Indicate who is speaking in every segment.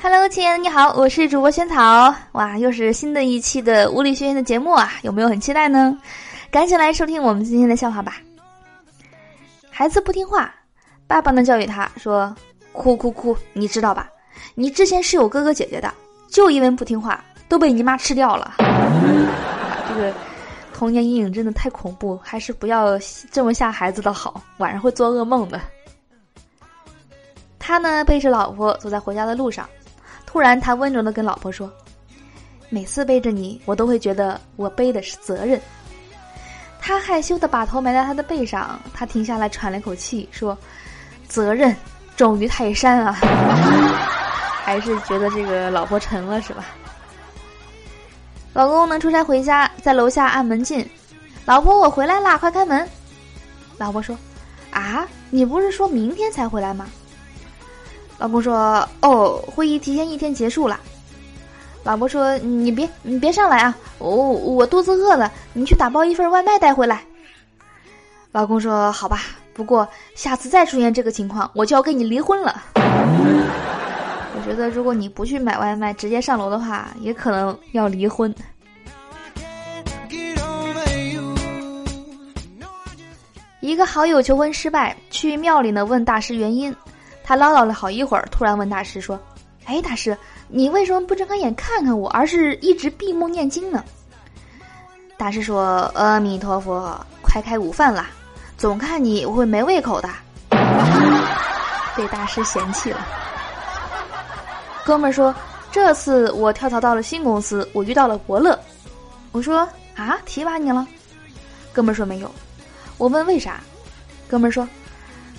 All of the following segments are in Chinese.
Speaker 1: Hello，亲爱的，你好，我是主播萱草。哇，又是新的一期的物理学院的节目啊，有没有很期待呢？赶紧来收听我们今天的笑话吧。孩子不听话，爸爸呢教育他说：“哭哭哭，你知道吧？你之前是有哥哥姐姐的，就因为不听话，都被你妈吃掉了。”这个童年阴影真的太恐怖，还是不要这么吓孩子的好，晚上会做噩梦的。他呢背着老婆走在回家的路上。突然，他温柔的跟老婆说：“每次背着你，我都会觉得我背的是责任。”他害羞的把头埋在他的背上，他停下来喘了口气，说：“责任重于泰山啊！” 还是觉得这个老婆沉了是吧？老公呢出差回家，在楼下按门禁，老婆我回来啦，快开门。老婆说：“啊，你不是说明天才回来吗？”老公说：“哦，会议提前一天结束了。”老婆说：“你别，你别上来啊！我我肚子饿了，你去打包一份外卖带回来。”老公说：“好吧，不过下次再出现这个情况，我就要跟你离婚了。” 我觉得，如果你不去买外卖，直接上楼的话，也可能要离婚。一个好友求婚失败，去庙里呢问大师原因。他唠叨了好一会儿，突然问大师说：“哎，大师，你为什么不睁开眼看看我，而是一直闭目念经呢？”大师说：“阿弥陀佛，快开午饭啦，总看你我会没胃口的。” 被大师嫌弃了。哥们儿说：“这次我跳槽到了新公司，我遇到了伯乐。”我说：“啊，提拔你了？”哥们儿说：“没有。”我问为啥？哥们儿说：“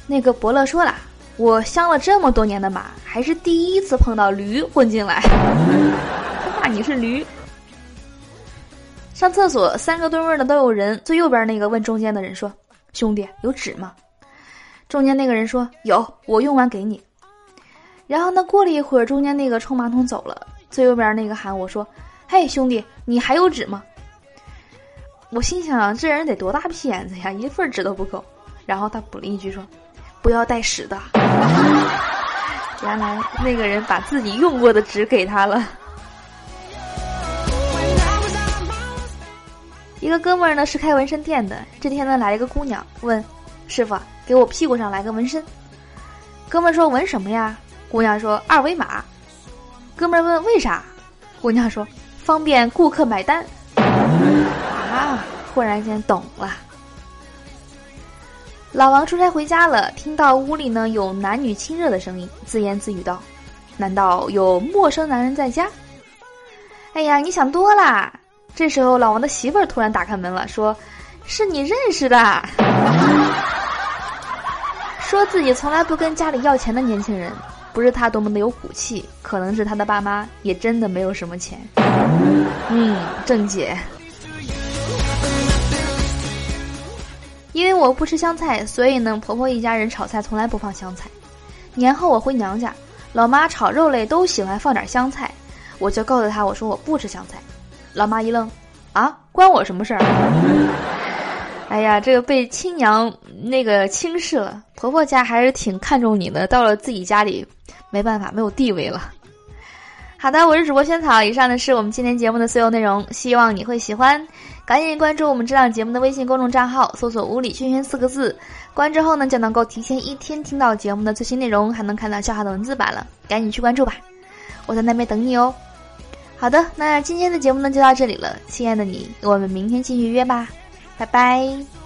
Speaker 1: 那个伯乐说了。”我相了这么多年的马，还是第一次碰到驴混进来。他骂你是驴。上厕所，三个蹲位的都有人。最右边那个问中间的人说：“兄弟，有纸吗？”中间那个人说：“有，我用完给你。”然后呢，过了一会儿，中间那个冲马桶走了。最右边那个喊我说：“嘿，兄弟，你还有纸吗？”我心想，这人得多大片子呀，一份纸都不够。然后他补了一句说。不要带屎的。原来那个人把自己用过的纸给他了。一个哥们儿呢是开纹身店的，这天呢来了一个姑娘，问师傅给我屁股上来个纹身。哥们儿说纹什么呀？姑娘说二维码。哥们儿问为啥？姑娘说方便顾客买单。啊！忽然间懂了。老王出差回家了，听到屋里呢有男女亲热的声音，自言自语道：“难道有陌生男人在家？”哎呀，你想多啦！这时候，老王的媳妇儿突然打开门了，说：“是你认识的。”说自己从来不跟家里要钱的年轻人，不是他多么的有骨气，可能是他的爸妈也真的没有什么钱。嗯，郑姐。因为我不吃香菜，所以呢，婆婆一家人炒菜从来不放香菜。年后我回娘家，老妈炒肉类都喜欢放点香菜，我就告诉她我说我不吃香菜。老妈一愣，啊，关我什么事儿？哎呀，这个被亲娘那个轻视了，婆婆家还是挺看重你的，到了自己家里，没办法，没有地位了。好的，我是主播萱草。以上呢是我们今天节目的所有内容，希望你会喜欢。赶紧关注我们这档节目的微信公众账号，搜索“无理轩轩”四个字，关之后呢就能够提前一天听到节目的最新内容，还能看到笑话的文字版了。赶紧去关注吧，我在那边等你哦。好的，那今天的节目呢就到这里了，亲爱的你，我们明天继续约吧，拜拜。